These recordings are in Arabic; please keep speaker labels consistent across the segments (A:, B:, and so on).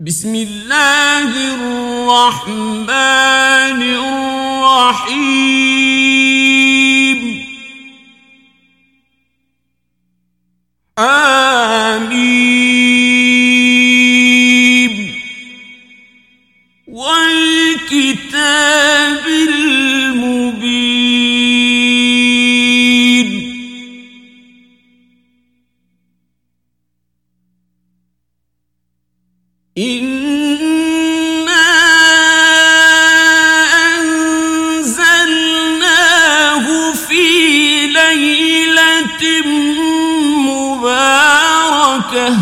A: بسم الله الرحمن الرحيم. آه. مباركة.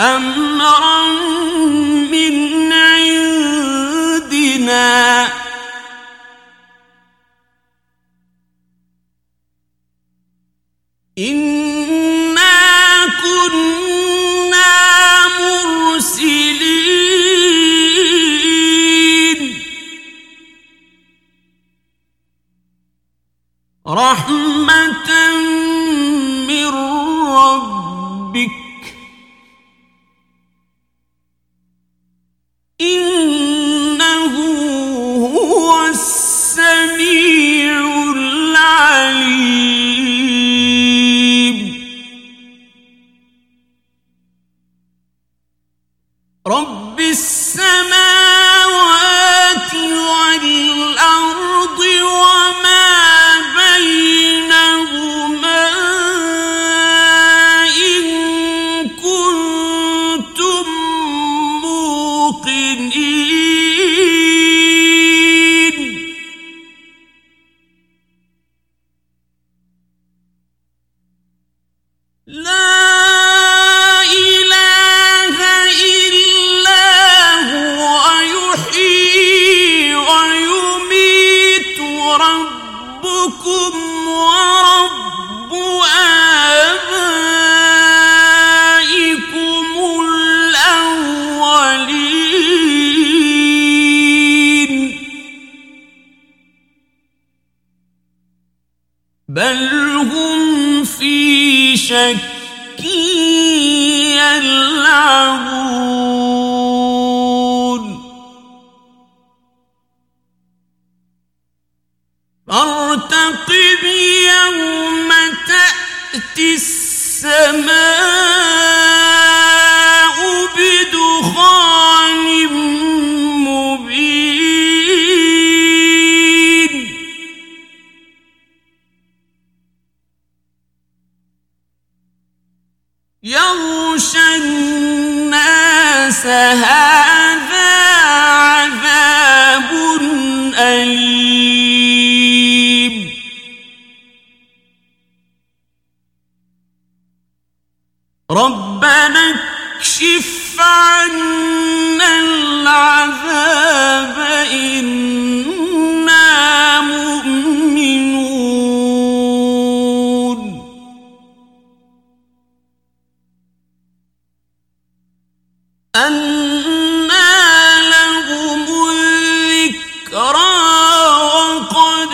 A: أمرا هم في شك يلعبون. فارتقب يوم تأتي السماء. بأس هذا عذاب أليم. ربنا اكشف عنا العذاب إن أنا لهم الذكرى وقد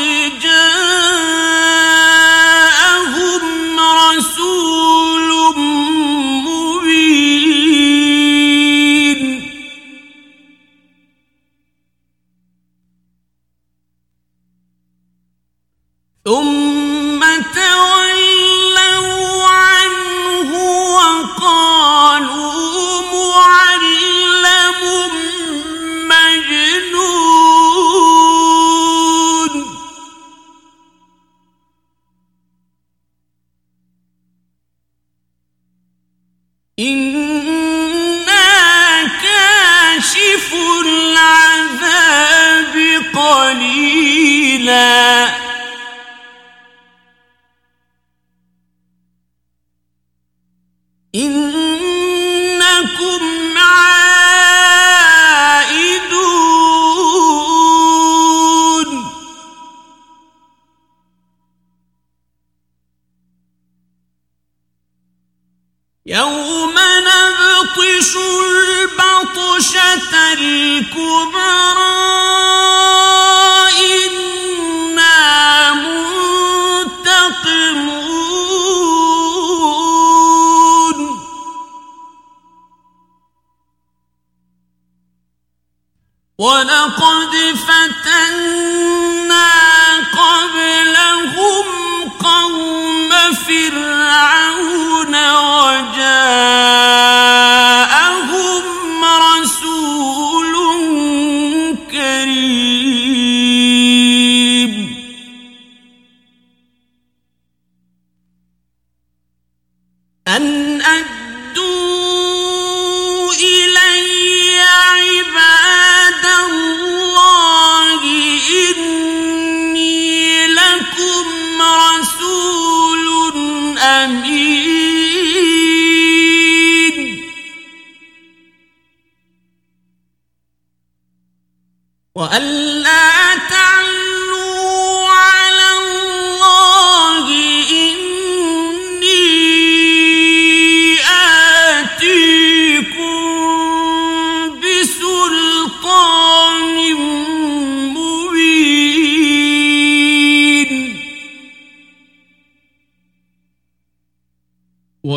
A: قليلا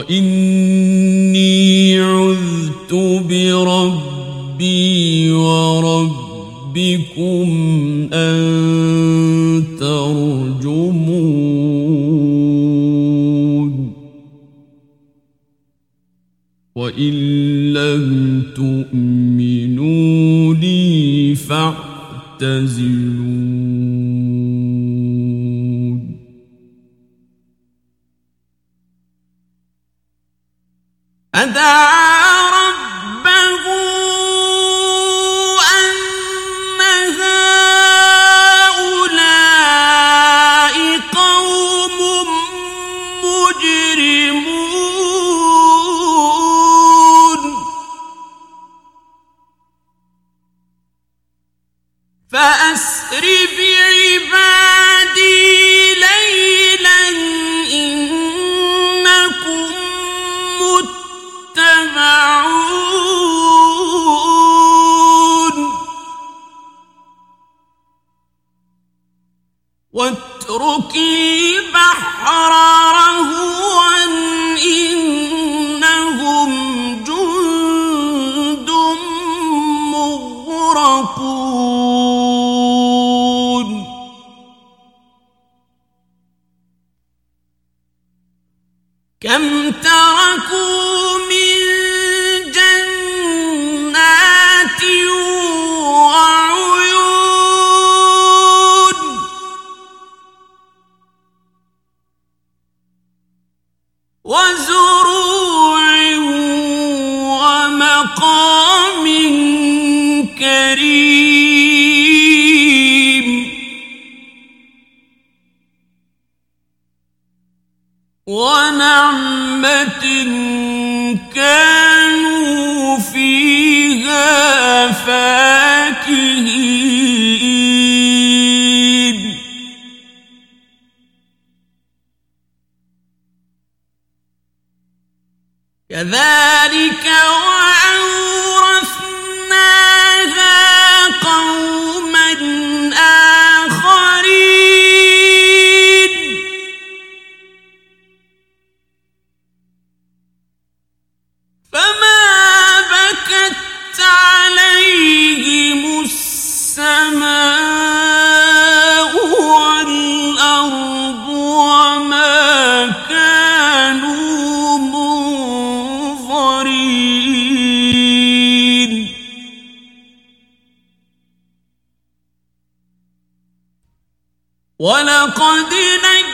A: وإني عذت بربي وربكم أن ترجمون وإن لم تؤمنوا لي فاعتزلون معكم كذلك ولقد نجد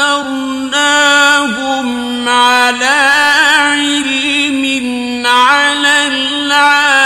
A: اخترناهم على علم على العالمين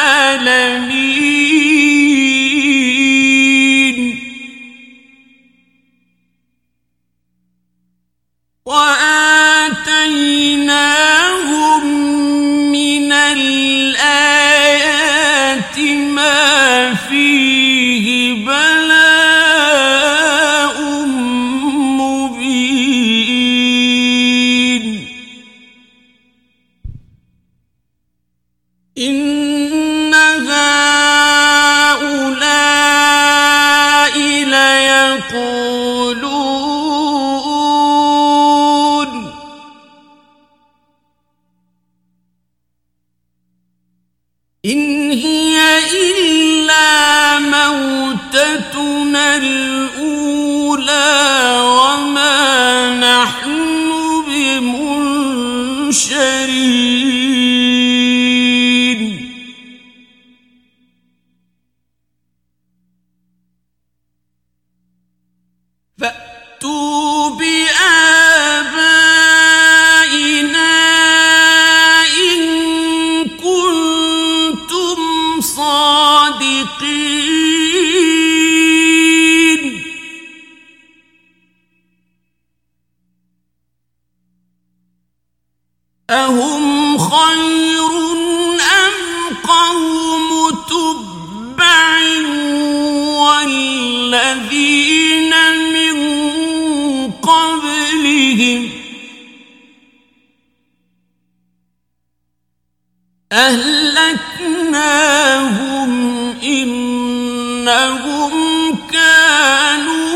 A: كانوا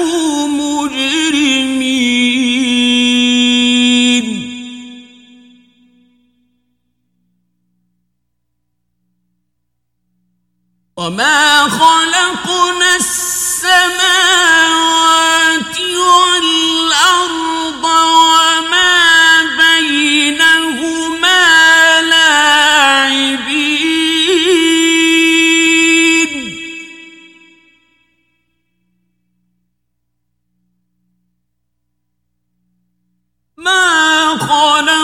A: خلق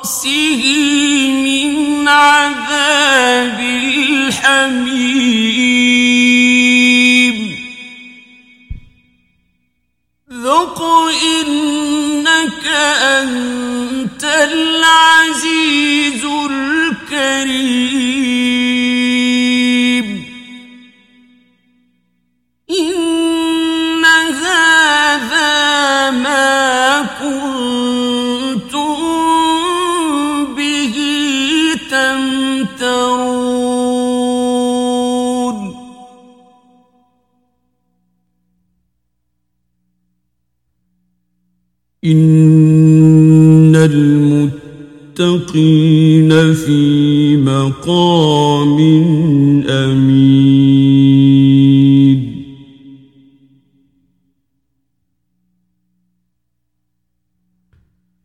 A: رأسه من عذاب الحميم. ذق إنك أنت العزيز الكريم. إن المتقين في مقام أمين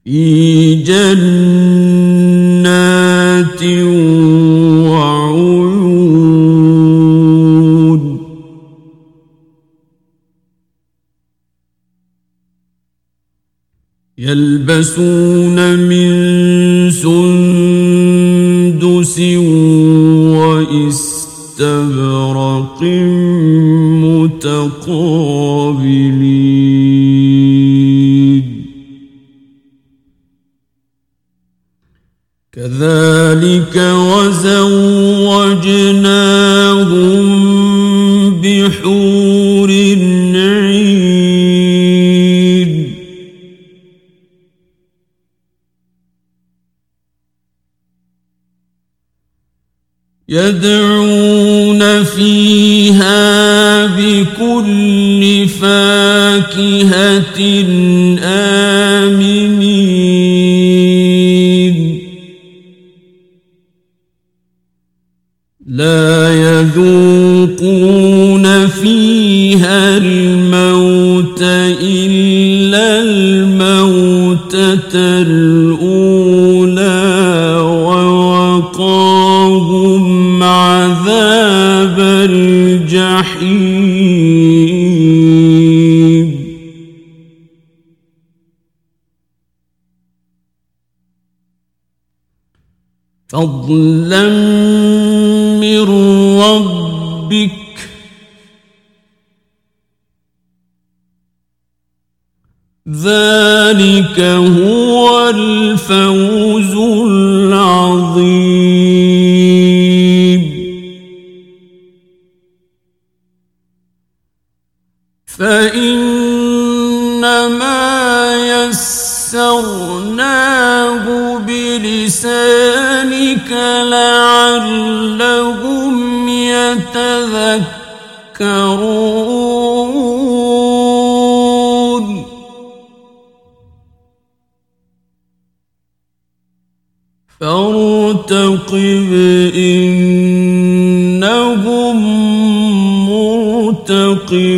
A: في جنات يلبسون من سندس واستبرق متقابلين يدعون فيها بكل فاكهة الجحيم. فضلا من ربك. ذلك هو الفوز. يسرناه بلسانك لعلهم يتذكرون. فارتقب إنهم مرتقبون.